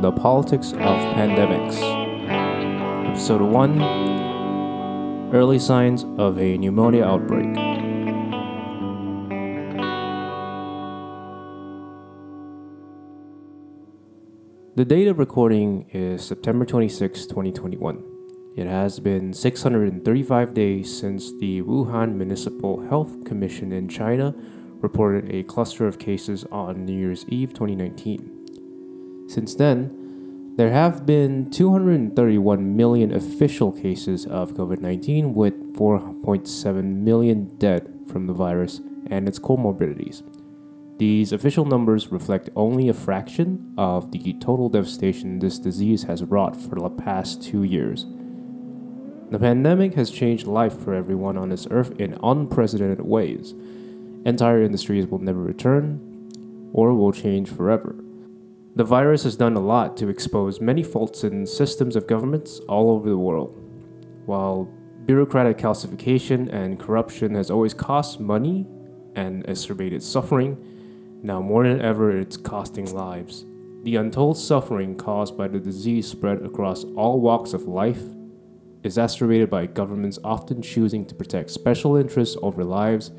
The Politics of Pandemics, Episode 1 Early Signs of a Pneumonia Outbreak. The date of recording is September 26, 2021. It has been 635 days since the Wuhan Municipal Health Commission in China reported a cluster of cases on New Year's Eve 2019. Since then, there have been 231 million official cases of COVID 19, with 4.7 million dead from the virus and its comorbidities. These official numbers reflect only a fraction of the total devastation this disease has wrought for the past two years. The pandemic has changed life for everyone on this earth in unprecedented ways. Entire industries will never return or will change forever. The virus has done a lot to expose many faults in systems of governments all over the world. While bureaucratic calcification and corruption has always cost money and exacerbated suffering, now more than ever it's costing lives. The untold suffering caused by the disease spread across all walks of life, is exacerbated by governments often choosing to protect special interests over lives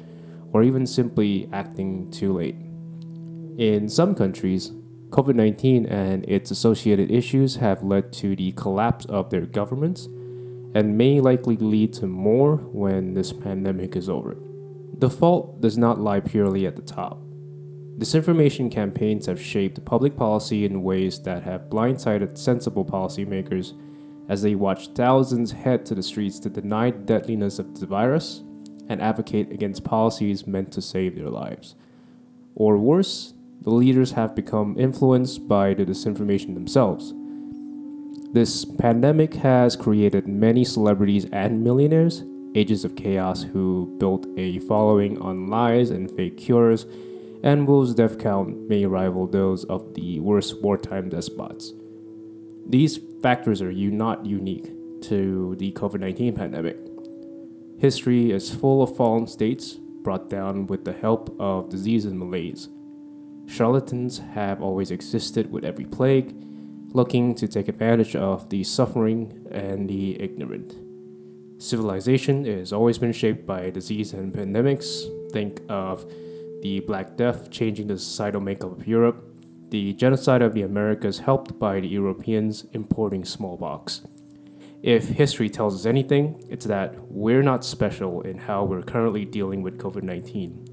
or even simply acting too late. In some countries, COVID 19 and its associated issues have led to the collapse of their governments and may likely lead to more when this pandemic is over. The fault does not lie purely at the top. Disinformation campaigns have shaped public policy in ways that have blindsided sensible policymakers as they watch thousands head to the streets to deny the deadliness of the virus and advocate against policies meant to save their lives. Or worse, the leaders have become influenced by the disinformation themselves. This pandemic has created many celebrities and millionaires, agents of chaos, who built a following on lies and fake cures, and whose death count may rival those of the worst wartime despots. These factors are not unique to the COVID 19 pandemic. History is full of fallen states brought down with the help of disease and malaise. Charlatans have always existed with every plague, looking to take advantage of the suffering and the ignorant. Civilization has always been shaped by disease and pandemics. Think of the Black Death changing the societal makeup of Europe, the genocide of the Americas helped by the Europeans importing smallpox. If history tells us anything, it's that we're not special in how we're currently dealing with COVID 19.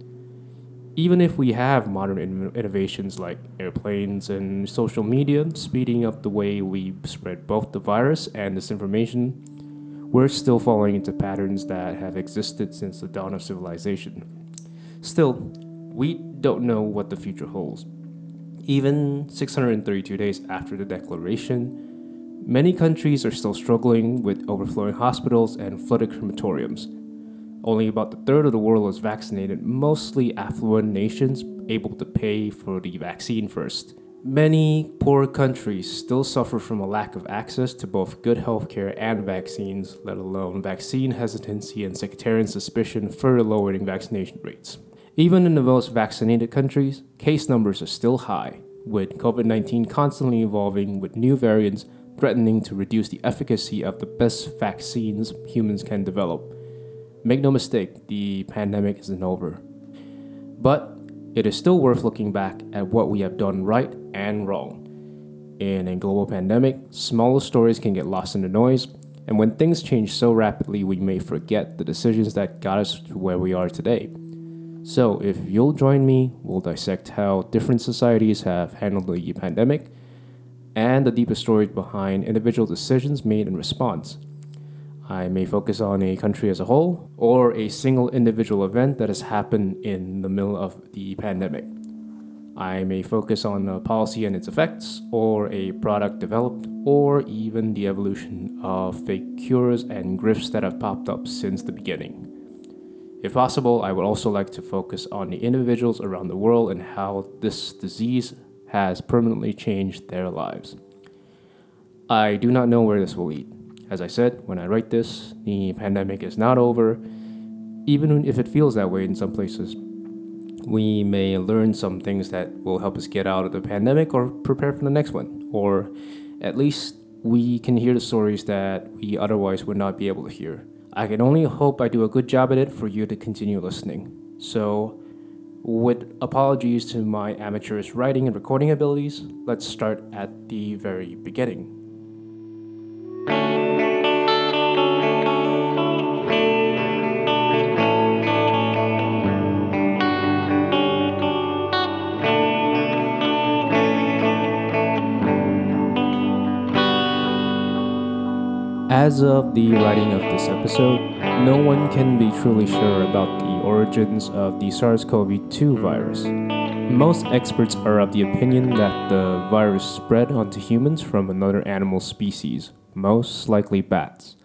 Even if we have modern in- innovations like airplanes and social media speeding up the way we spread both the virus and disinformation, we're still falling into patterns that have existed since the dawn of civilization. Still, we don't know what the future holds. Even 632 days after the declaration, Many countries are still struggling with overflowing hospitals and flooded crematoriums. Only about a third of the world is vaccinated, mostly affluent nations able to pay for the vaccine first. Many poor countries still suffer from a lack of access to both good healthcare and vaccines, let alone vaccine hesitancy and sectarian suspicion further lowering vaccination rates. Even in the most vaccinated countries, case numbers are still high, with COVID 19 constantly evolving with new variants threatening to reduce the efficacy of the best vaccines humans can develop. Make no mistake, the pandemic isn't over. But it is still worth looking back at what we have done right and wrong. In a global pandemic, smaller stories can get lost in the noise, and when things change so rapidly, we may forget the decisions that got us to where we are today. So, if you'll join me, we'll dissect how different societies have handled the pandemic and the deeper stories behind individual decisions made in response. I may focus on a country as a whole or a single individual event that has happened in the middle of the pandemic. I may focus on a policy and its effects, or a product developed, or even the evolution of fake cures and grifts that have popped up since the beginning. If possible, I would also like to focus on the individuals around the world and how this disease has permanently changed their lives. I do not know where this will lead. As I said, when I write this, the pandemic is not over, even if it feels that way in some places. we may learn some things that will help us get out of the pandemic or prepare for the next one. Or at least we can hear the stories that we otherwise would not be able to hear. I can only hope I do a good job at it for you to continue listening. So, with apologies to my amateurish writing and recording abilities, let's start at the very beginning. As of the writing of this episode, no one can be truly sure about the origins of the SARS CoV 2 virus. Most experts are of the opinion that the virus spread onto humans from another animal species, most likely bats.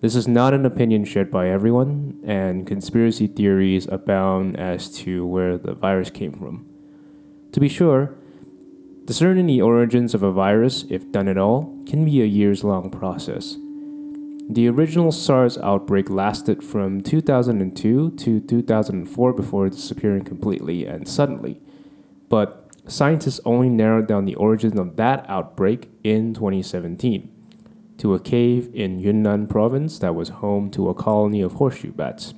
This is not an opinion shared by everyone, and conspiracy theories abound as to where the virus came from. To be sure, discerning the origins of a virus, if done at all, can be a years long process. The original SARS outbreak lasted from 2002 to 2004 before disappearing completely and suddenly. But scientists only narrowed down the origin of that outbreak in 2017 to a cave in Yunnan province that was home to a colony of horseshoe bats.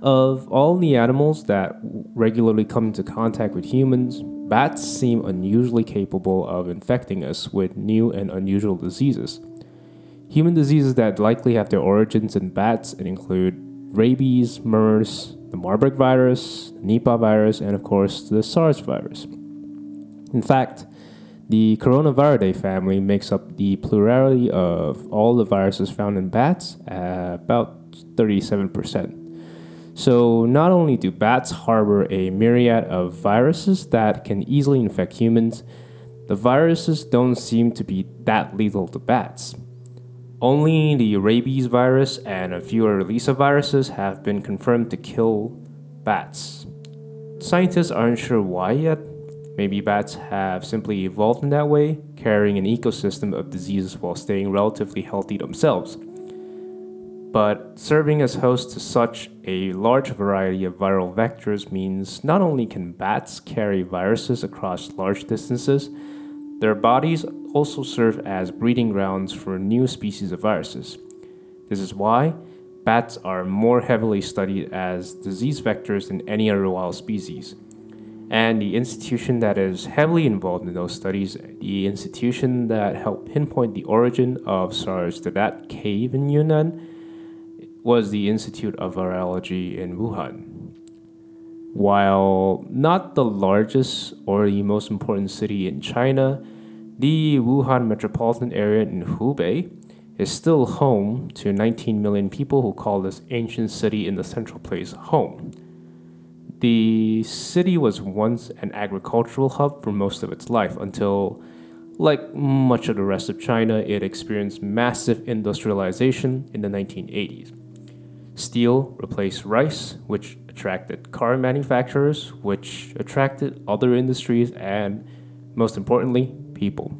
Of all the animals that regularly come into contact with humans, bats seem unusually capable of infecting us with new and unusual diseases. Human diseases that likely have their origins in bats include rabies, MERS, the Marburg virus, the Nipah virus, and of course the SARS virus. In fact, the Coronaviridae family makes up the plurality of all the viruses found in bats, about 37%. So, not only do bats harbor a myriad of viruses that can easily infect humans, the viruses don't seem to be that lethal to bats. Only the rabies virus and a few lyssaviruses have been confirmed to kill bats. Scientists aren't sure why yet. Maybe bats have simply evolved in that way, carrying an ecosystem of diseases while staying relatively healthy themselves. But serving as hosts to such a large variety of viral vectors means not only can bats carry viruses across large distances, their bodies also serve as breeding grounds for new species of viruses. This is why bats are more heavily studied as disease vectors than any other wild species. And the institution that is heavily involved in those studies, the institution that helped pinpoint the origin of SARS to that cave in Yunnan, was the Institute of Virology in Wuhan. While not the largest or the most important city in China, the Wuhan metropolitan area in Hubei is still home to 19 million people who call this ancient city in the central place home. The city was once an agricultural hub for most of its life until, like much of the rest of China, it experienced massive industrialization in the 1980s. Steel replaced rice, which attracted car manufacturers, which attracted other industries, and most importantly, people.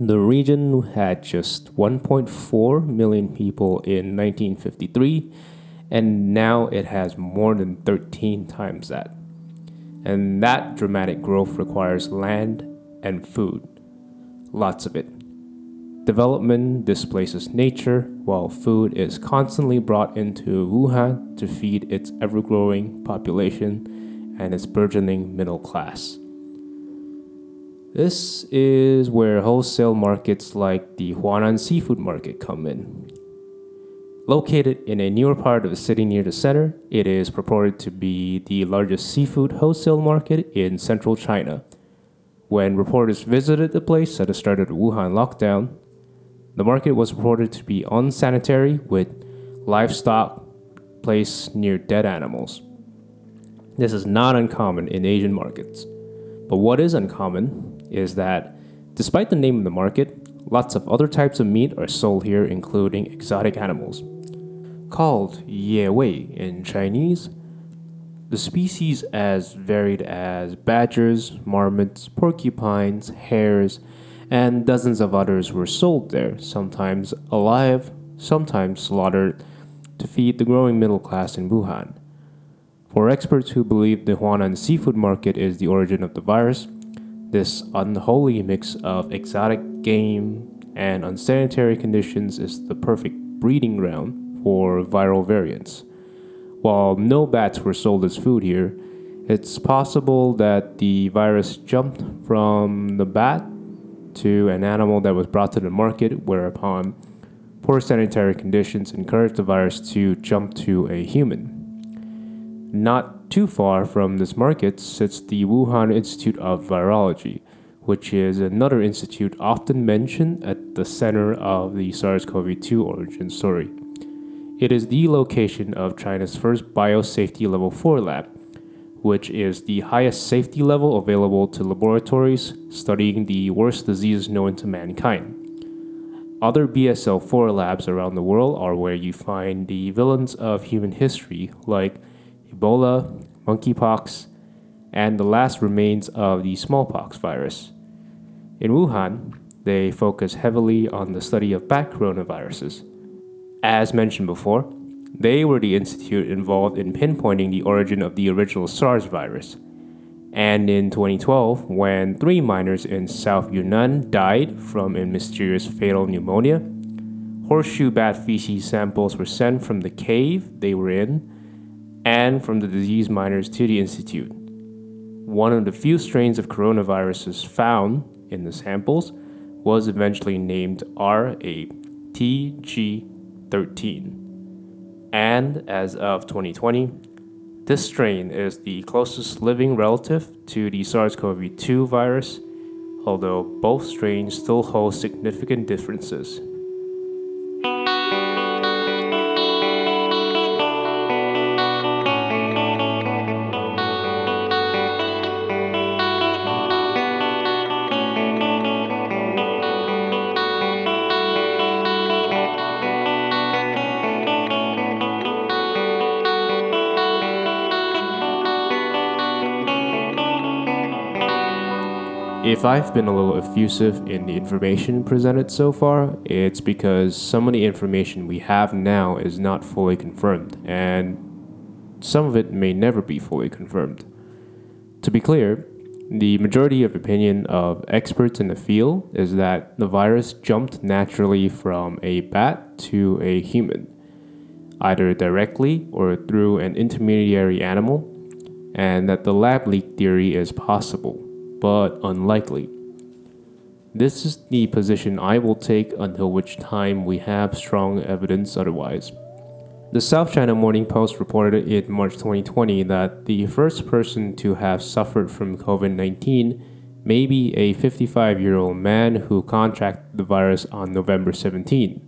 The region had just 1.4 million people in 1953, and now it has more than 13 times that. And that dramatic growth requires land and food. Lots of it. Development displaces nature, while food is constantly brought into Wuhan to feed its ever growing population and its burgeoning middle class. This is where wholesale markets like the Huanan Seafood Market come in. Located in a newer part of the city near the center, it is purported to be the largest seafood wholesale market in central China. When reporters visited the place at the start of the Wuhan lockdown, the market was reported to be unsanitary with livestock placed near dead animals. This is not uncommon in Asian markets. But what is uncommon is that despite the name of the market, lots of other types of meat are sold here, including exotic animals. Called Yewei in Chinese, the species as varied as badgers, marmots, porcupines, hares, and dozens of others were sold there, sometimes alive, sometimes slaughtered, to feed the growing middle class in Wuhan. For experts who believe the Huanan seafood market is the origin of the virus, this unholy mix of exotic game and unsanitary conditions is the perfect breeding ground for viral variants. While no bats were sold as food here, it's possible that the virus jumped from the bat to an animal that was brought to the market, whereupon poor sanitary conditions encouraged the virus to jump to a human. Not too far from this market sits the Wuhan Institute of Virology, which is another institute often mentioned at the center of the SARS CoV 2 origin story. It is the location of China's first biosafety level 4 lab, which is the highest safety level available to laboratories studying the worst diseases known to mankind. Other BSL 4 labs around the world are where you find the villains of human history, like Ebola, monkeypox, and the last remains of the smallpox virus. In Wuhan, they focus heavily on the study of bat coronaviruses. As mentioned before, they were the institute involved in pinpointing the origin of the original SARS virus. And in 2012, when three miners in South Yunnan died from a mysterious fatal pneumonia, horseshoe bat feces samples were sent from the cave they were in and from the disease miners to the institute. One of the few strains of coronaviruses found in the samples was eventually named RaTG13. And as of 2020, this strain is the closest living relative to the SARS CoV 2 virus, although both strains still hold significant differences. If I've been a little effusive in the information presented so far, it's because some of the information we have now is not fully confirmed, and some of it may never be fully confirmed. To be clear, the majority of opinion of experts in the field is that the virus jumped naturally from a bat to a human, either directly or through an intermediary animal, and that the lab leak theory is possible but unlikely. This is the position I will take until which time we have strong evidence otherwise. The South China Morning Post reported in March 2020 that the first person to have suffered from COVID 19 may be a 55 year old man who contracted the virus on November 17.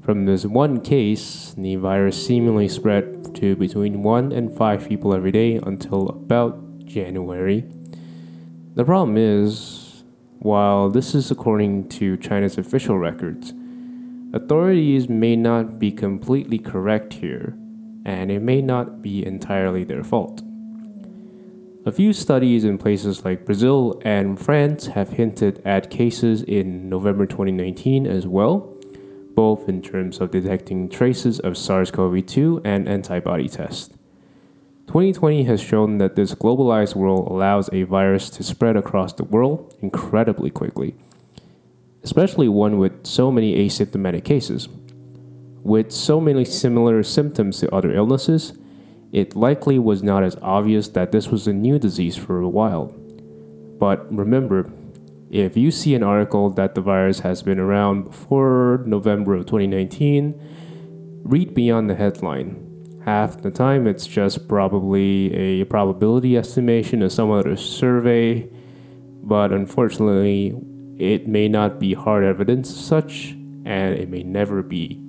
From this one case, the virus seemingly spread to between 1 and 5 people every day until about January the problem is, while this is according to China's official records, authorities may not be completely correct here, and it may not be entirely their fault. A few studies in places like Brazil and France have hinted at cases in November 2019 as well, both in terms of detecting traces of SARS CoV 2 and antibody tests. 2020 has shown that this globalized world allows a virus to spread across the world incredibly quickly, especially one with so many asymptomatic cases. With so many similar symptoms to other illnesses, it likely was not as obvious that this was a new disease for a while. But remember, if you see an article that the virus has been around before November of 2019, read beyond the headline half the time it's just probably a probability estimation of some other survey, but unfortunately, it may not be hard evidence such, and it may never be.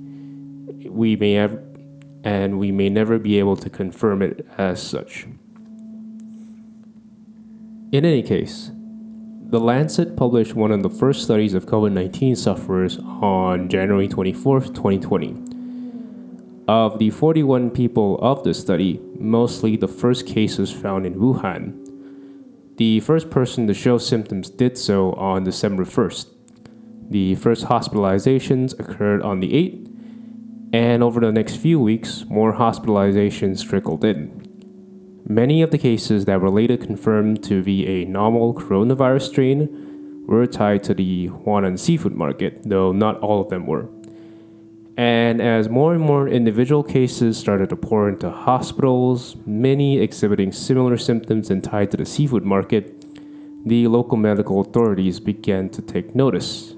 We may have, and we may never be able to confirm it as such. In any case, The Lancet published one of the first studies of COVID 19 sufferers on January 24th, 2020. Of the 41 people of the study, mostly the first cases found in Wuhan. The first person to show symptoms did so on December 1st. The first hospitalizations occurred on the 8th, and over the next few weeks, more hospitalizations trickled in. Many of the cases that were later confirmed to be a novel coronavirus strain were tied to the Huanan seafood market, though not all of them were. And as more and more individual cases started to pour into hospitals, many exhibiting similar symptoms and tied to the seafood market, the local medical authorities began to take notice.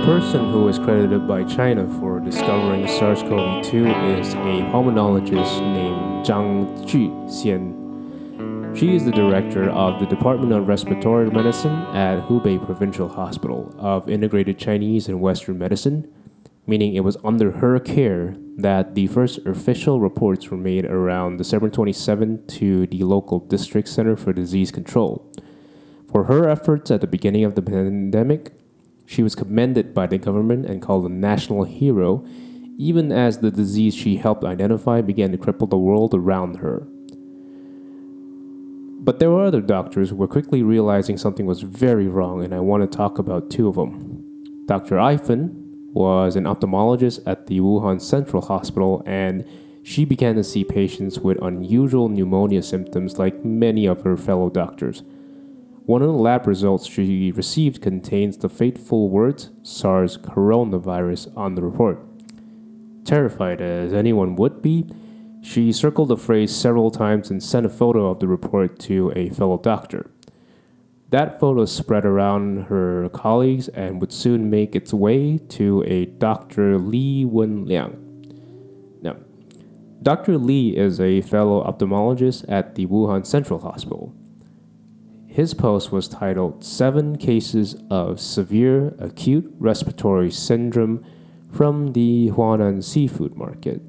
The person who is credited by China for discovering SARS CoV 2 is a pulmonologist named Zhang Jixian. She is the director of the Department of Respiratory Medicine at Hubei Provincial Hospital of Integrated Chinese and Western Medicine, meaning it was under her care that the first official reports were made around December 27 to the local district center for disease control. For her efforts at the beginning of the pandemic, she was commended by the government and called a national hero, even as the disease she helped identify began to cripple the world around her. But there were other doctors who were quickly realizing something was very wrong, and I want to talk about two of them. Dr. Ai Fen was an ophthalmologist at the Wuhan Central Hospital, and she began to see patients with unusual pneumonia symptoms like many of her fellow doctors. One of the lab results she received contains the fateful words SARS coronavirus on the report. Terrified as anyone would be, she circled the phrase several times and sent a photo of the report to a fellow doctor. That photo spread around her colleagues and would soon make its way to a Dr. Li Wenliang. Now, Dr. Li is a fellow ophthalmologist at the Wuhan Central Hospital. His post was titled Seven Cases of Severe Acute Respiratory Syndrome from the Huanan Seafood Market.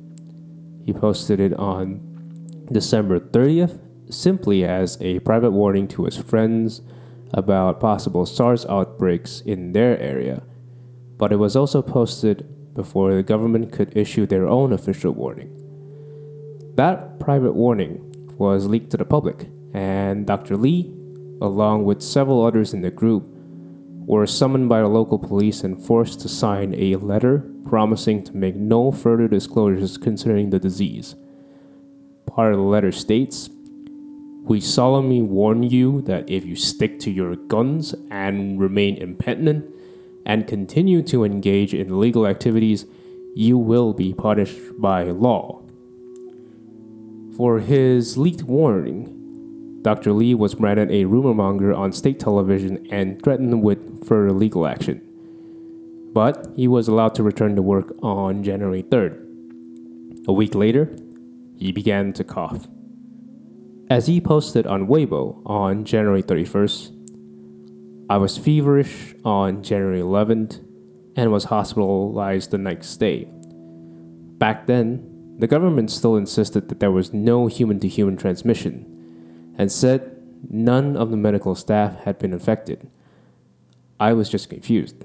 He posted it on December 30th simply as a private warning to his friends about possible SARS outbreaks in their area, but it was also posted before the government could issue their own official warning. That private warning was leaked to the public, and Dr. Li along with several others in the group, were summoned by the local police and forced to sign a letter promising to make no further disclosures concerning the disease. Part of the letter states We solemnly warn you that if you stick to your guns and remain impenitent and continue to engage in illegal activities, you will be punished by law. For his leaked warning, Dr. Li was branded a rumor monger on state television and threatened with further legal action. But he was allowed to return to work on January 3rd. A week later, he began to cough. As he posted on Weibo on January 31st, I was feverish on January 11th and was hospitalized the next day. Back then, the government still insisted that there was no human to human transmission and said none of the medical staff had been infected. I was just confused.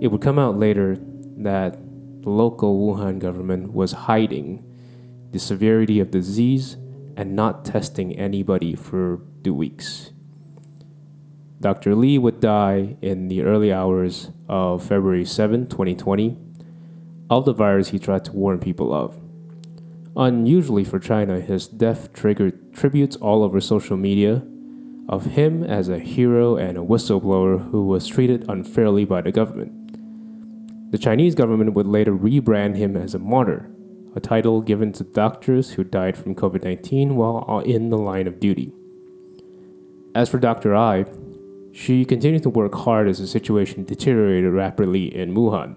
It would come out later that the local Wuhan government was hiding the severity of the disease and not testing anybody for two weeks. Dr. Li would die in the early hours of February 7, 2020, of the virus he tried to warn people of. Unusually for China, his death triggered tributes all over social media of him as a hero and a whistleblower who was treated unfairly by the government. The Chinese government would later rebrand him as a martyr, a title given to doctors who died from COVID 19 while in the line of duty. As for Dr. Ai, she continued to work hard as the situation deteriorated rapidly in Wuhan.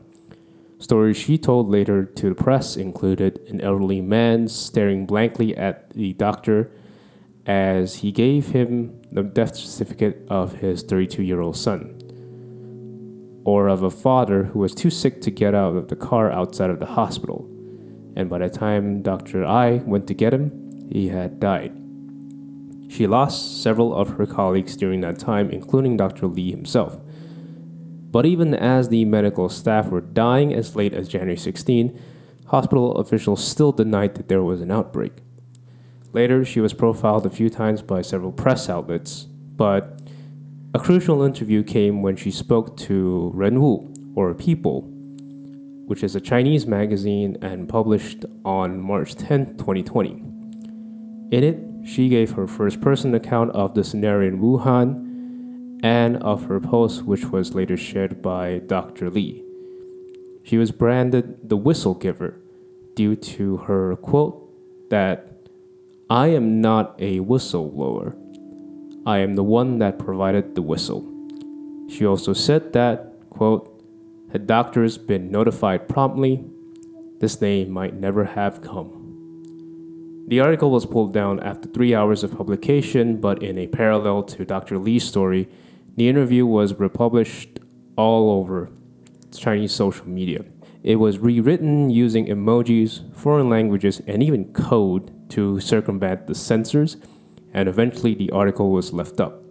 Stories she told later to the press included an elderly man staring blankly at the doctor as he gave him the death certificate of his 32 year old son, or of a father who was too sick to get out of the car outside of the hospital, and by the time Dr. Ai went to get him, he had died. She lost several of her colleagues during that time, including Dr. Li himself. But even as the medical staff were dying as late as January 16, hospital officials still denied that there was an outbreak. Later, she was profiled a few times by several press outlets, but a crucial interview came when she spoke to Renwu, or People, which is a Chinese magazine and published on March 10, 2020. In it, she gave her first person account of the scenario in Wuhan and of her post, which was later shared by Dr. Li. She was branded the whistle giver due to her quote that I am not a whistleblower. I am the one that provided the whistle. She also said that, quote, had doctors been notified promptly, this day might never have come. The article was pulled down after three hours of publication, but in a parallel to Dr. Li's story, the interview was republished all over Chinese social media. It was rewritten using emojis, foreign languages, and even code to circumvent the censors, and eventually the article was left up.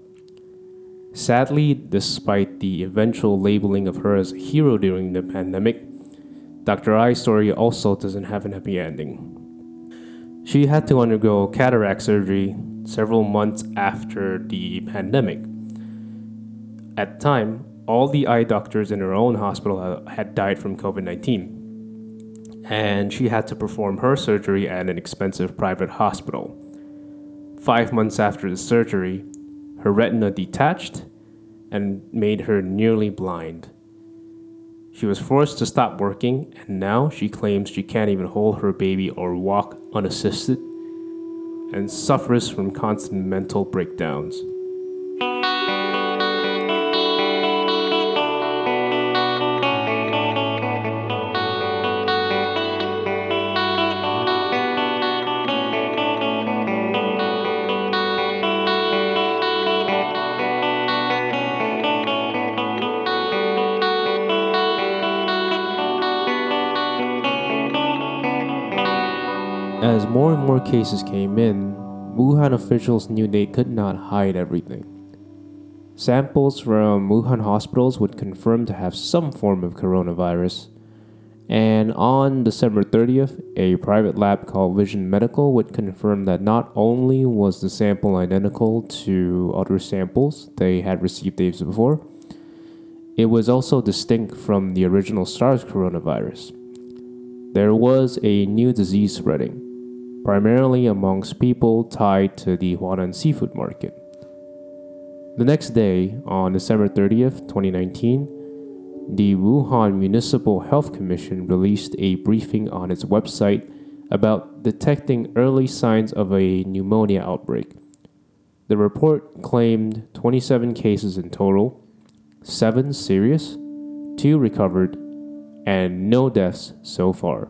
Sadly, despite the eventual labeling of her as a hero during the pandemic, Dr. Ai's story also doesn't have an happy ending. She had to undergo cataract surgery several months after the pandemic. At the time, all the eye doctors in her own hospital had died from COVID 19, and she had to perform her surgery at an expensive private hospital. Five months after the surgery, her retina detached and made her nearly blind. She was forced to stop working, and now she claims she can't even hold her baby or walk unassisted and suffers from constant mental breakdowns. Cases came in, Wuhan officials knew they could not hide everything. Samples from Wuhan hospitals would confirm to have some form of coronavirus. And on December 30th, a private lab called Vision Medical would confirm that not only was the sample identical to other samples they had received days before, it was also distinct from the original SARS coronavirus. There was a new disease spreading primarily amongst people tied to the Huanan seafood market. The next day, on December 30th, 2019, the Wuhan Municipal Health Commission released a briefing on its website about detecting early signs of a pneumonia outbreak. The report claimed 27 cases in total, 7 serious, 2 recovered, and no deaths so far.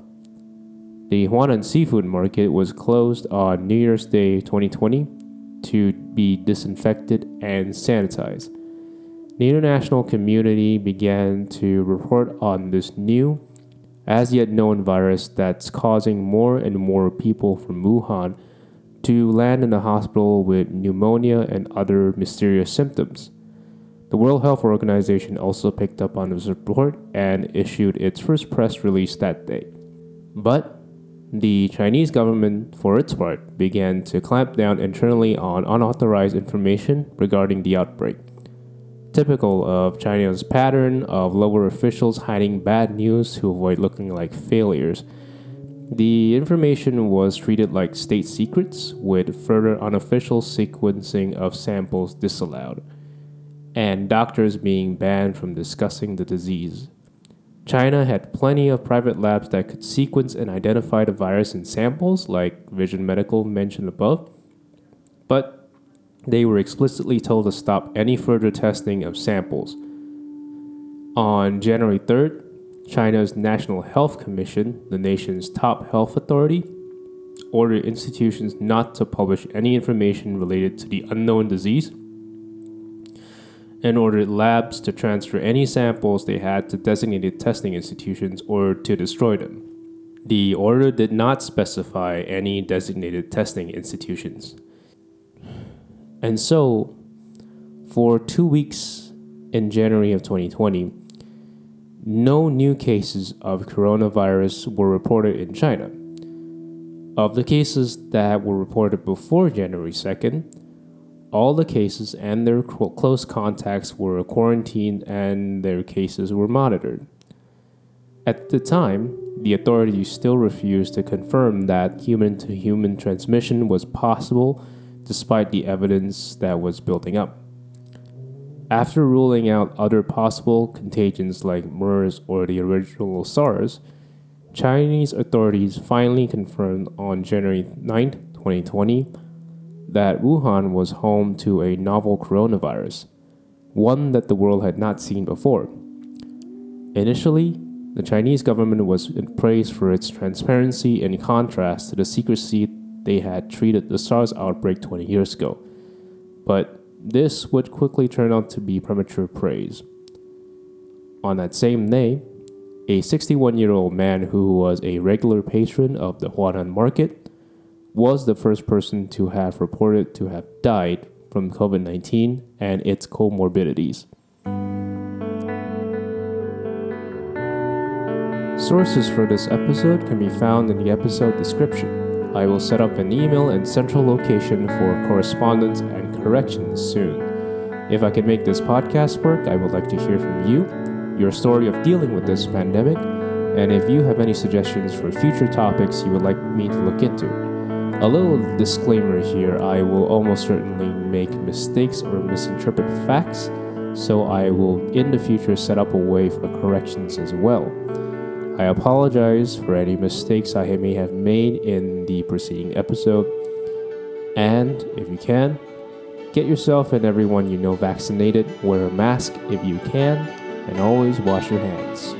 The Huanan Seafood Market was closed on New Year's Day 2020 to be disinfected and sanitized. The international community began to report on this new, as yet known virus that's causing more and more people from Wuhan to land in the hospital with pneumonia and other mysterious symptoms. The World Health Organization also picked up on this report and issued its first press release that day. But the Chinese government, for its part, began to clamp down internally on unauthorized information regarding the outbreak. Typical of China's pattern of lower officials hiding bad news to avoid looking like failures, the information was treated like state secrets, with further unofficial sequencing of samples disallowed, and doctors being banned from discussing the disease. China had plenty of private labs that could sequence and identify the virus in samples, like Vision Medical mentioned above, but they were explicitly told to stop any further testing of samples. On January 3rd, China's National Health Commission, the nation's top health authority, ordered institutions not to publish any information related to the unknown disease and ordered labs to transfer any samples they had to designated testing institutions or to destroy them. The order did not specify any designated testing institutions. And so, for two weeks in January of 2020, no new cases of coronavirus were reported in China. Of the cases that were reported before January 2nd, all the cases and their close contacts were quarantined and their cases were monitored. At the time, the authorities still refused to confirm that human to human transmission was possible despite the evidence that was building up. After ruling out other possible contagions like MERS or the original SARS, Chinese authorities finally confirmed on January 9, 2020, that Wuhan was home to a novel coronavirus, one that the world had not seen before. Initially, the Chinese government was praised for its transparency in contrast to the secrecy they had treated the SARS outbreak 20 years ago. But this would quickly turn out to be premature praise. On that same day, a 61 year old man who was a regular patron of the Huanan market was the first person to have reported to have died from COVID 19 and its comorbidities. Sources for this episode can be found in the episode description. I will set up an email and central location for correspondence and corrections soon. If I can make this podcast work, I would like to hear from you, your story of dealing with this pandemic, and if you have any suggestions for future topics you would like me to look into. A little disclaimer here I will almost certainly make mistakes or misinterpret facts, so I will in the future set up a way for corrections as well. I apologize for any mistakes I may have made in the preceding episode. And if you can, get yourself and everyone you know vaccinated, wear a mask if you can, and always wash your hands.